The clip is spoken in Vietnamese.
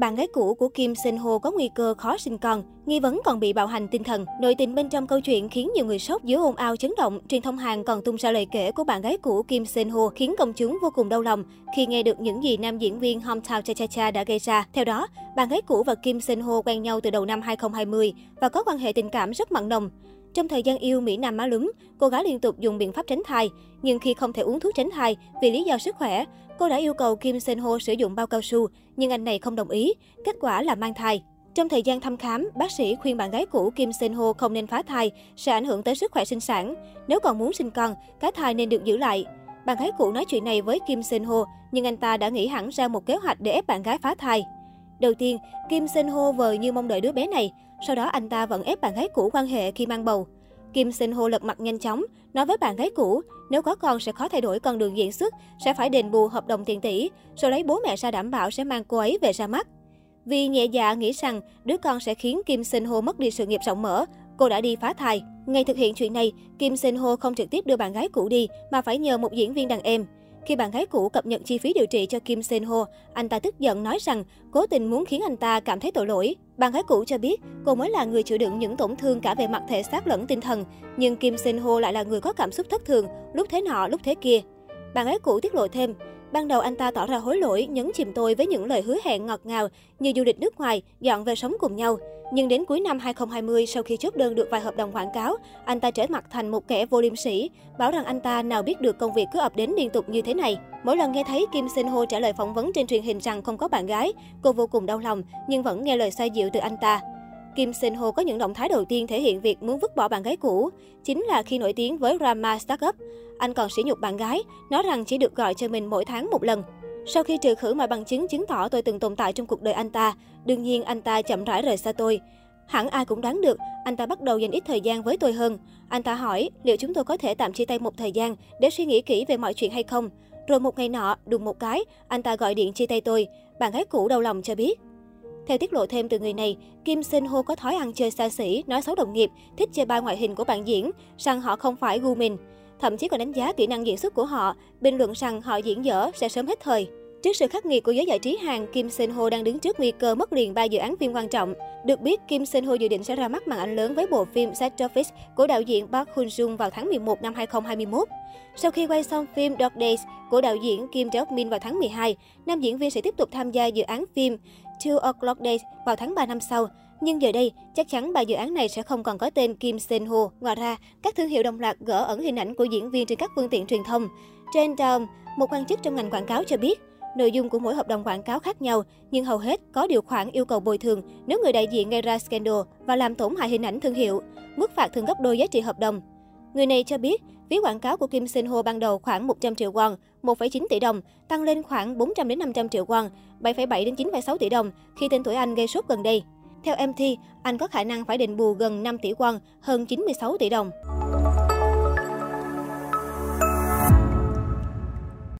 Bạn gái cũ của Kim Sinh Ho có nguy cơ khó sinh con, nghi vấn còn bị bạo hành tinh thần. Nội tình bên trong câu chuyện khiến nhiều người sốc giữa ồn ào chấn động. Truyền thông Hàn còn tung ra lời kể của bạn gái cũ Kim Sinh Ho khiến công chúng vô cùng đau lòng khi nghe được những gì nam diễn viên Hometown Cha Cha Cha đã gây ra. Theo đó, bạn gái cũ và Kim Sinh Ho quen nhau từ đầu năm 2020 và có quan hệ tình cảm rất mặn nồng. Trong thời gian yêu Mỹ Nam má lúm, cô gái liên tục dùng biện pháp tránh thai. Nhưng khi không thể uống thuốc tránh thai vì lý do sức khỏe, cô đã yêu cầu Kim Sen Ho sử dụng bao cao su, nhưng anh này không đồng ý. Kết quả là mang thai. Trong thời gian thăm khám, bác sĩ khuyên bạn gái cũ Kim Sen Ho không nên phá thai, sẽ ảnh hưởng tới sức khỏe sinh sản. Nếu còn muốn sinh con, cái thai nên được giữ lại. Bạn gái cũ nói chuyện này với Kim Sen Ho, nhưng anh ta đã nghĩ hẳn ra một kế hoạch để ép bạn gái phá thai. Đầu tiên, Kim Sen Ho vờ như mong đợi đứa bé này, sau đó anh ta vẫn ép bạn gái cũ quan hệ khi mang bầu. Kim Sinh Ho lật mặt nhanh chóng, nói với bạn gái cũ, nếu có con sẽ khó thay đổi con đường diễn xuất, sẽ phải đền bù hợp đồng tiền tỷ, rồi lấy bố mẹ ra đảm bảo sẽ mang cô ấy về ra mắt. Vì nhẹ dạ nghĩ rằng đứa con sẽ khiến Kim Sinh Ho mất đi sự nghiệp rộng mở, cô đã đi phá thai. Ngày thực hiện chuyện này, Kim Sinh Ho không trực tiếp đưa bạn gái cũ đi mà phải nhờ một diễn viên đàn em. Khi bạn gái cũ cập nhật chi phí điều trị cho Kim Sen Ho, anh ta tức giận nói rằng cố tình muốn khiến anh ta cảm thấy tội lỗi. Bạn gái cũ cho biết cô mới là người chịu đựng những tổn thương cả về mặt thể xác lẫn tinh thần, nhưng Kim Sinh Ho lại là người có cảm xúc thất thường, lúc thế nọ lúc thế kia. Bạn gái cũ tiết lộ thêm, Ban đầu anh ta tỏ ra hối lỗi, nhấn chìm tôi với những lời hứa hẹn ngọt ngào như du lịch nước ngoài, dọn về sống cùng nhau. Nhưng đến cuối năm 2020, sau khi chốt đơn được vài hợp đồng quảng cáo, anh ta trở mặt thành một kẻ vô liêm sỉ, bảo rằng anh ta nào biết được công việc cứ ập đến liên tục như thế này. Mỗi lần nghe thấy Kim Sinh Ho trả lời phỏng vấn trên truyền hình rằng không có bạn gái, cô vô cùng đau lòng nhưng vẫn nghe lời xoa dịu từ anh ta. Kim Sinh Ho có những động thái đầu tiên thể hiện việc muốn vứt bỏ bạn gái cũ, chính là khi nổi tiếng với drama Startup. Anh còn sỉ nhục bạn gái, nói rằng chỉ được gọi cho mình mỗi tháng một lần. Sau khi trừ khử mọi bằng chứng chứng tỏ tôi từng tồn tại trong cuộc đời anh ta, đương nhiên anh ta chậm rãi rời xa tôi. Hẳn ai cũng đoán được, anh ta bắt đầu dành ít thời gian với tôi hơn. Anh ta hỏi liệu chúng tôi có thể tạm chia tay một thời gian để suy nghĩ kỹ về mọi chuyện hay không. Rồi một ngày nọ, đùng một cái, anh ta gọi điện chia tay tôi. Bạn gái cũ đau lòng cho biết. Theo tiết lộ thêm từ người này, Kim Sinh Ho có thói ăn chơi xa xỉ, nói xấu đồng nghiệp, thích chơi bai ngoại hình của bạn diễn, rằng họ không phải gu mình. Thậm chí còn đánh giá kỹ năng diễn xuất của họ, bình luận rằng họ diễn dở sẽ sớm hết thời. Trước sự khắc nghiệt của giới giải trí Hàn, Kim Sen Ho đang đứng trước nguy cơ mất liền ba dự án phim quan trọng. Được biết, Kim Sen Ho dự định sẽ ra mắt màn ảnh lớn với bộ phim Set Office của đạo diễn Park Hun Jung vào tháng 11 năm 2021. Sau khi quay xong phim Dog Days của đạo diễn Kim Deok Min vào tháng 12, nam diễn viên sẽ tiếp tục tham gia dự án phim Two O'Clock Days vào tháng 3 năm sau. Nhưng giờ đây, chắc chắn ba dự án này sẽ không còn có tên Kim Sen Ho. Ngoài ra, các thương hiệu đồng loạt gỡ ẩn hình ảnh của diễn viên trên các phương tiện truyền thông. Trên um, một quan chức trong ngành quảng cáo cho biết, Nội dung của mỗi hợp đồng quảng cáo khác nhau, nhưng hầu hết có điều khoản yêu cầu bồi thường nếu người đại diện gây ra scandal và làm tổn hại hình ảnh thương hiệu. Mức phạt thường gấp đôi giá trị hợp đồng. Người này cho biết, phí quảng cáo của Kim Sinh Ho ban đầu khoảng 100 triệu won, 1,9 tỷ đồng, tăng lên khoảng 400 đến 500 triệu won, 7,7 đến 9,6 tỷ đồng khi tên tuổi anh gây sốt gần đây. Theo MT, anh có khả năng phải đền bù gần 5 tỷ won, hơn 96 tỷ đồng.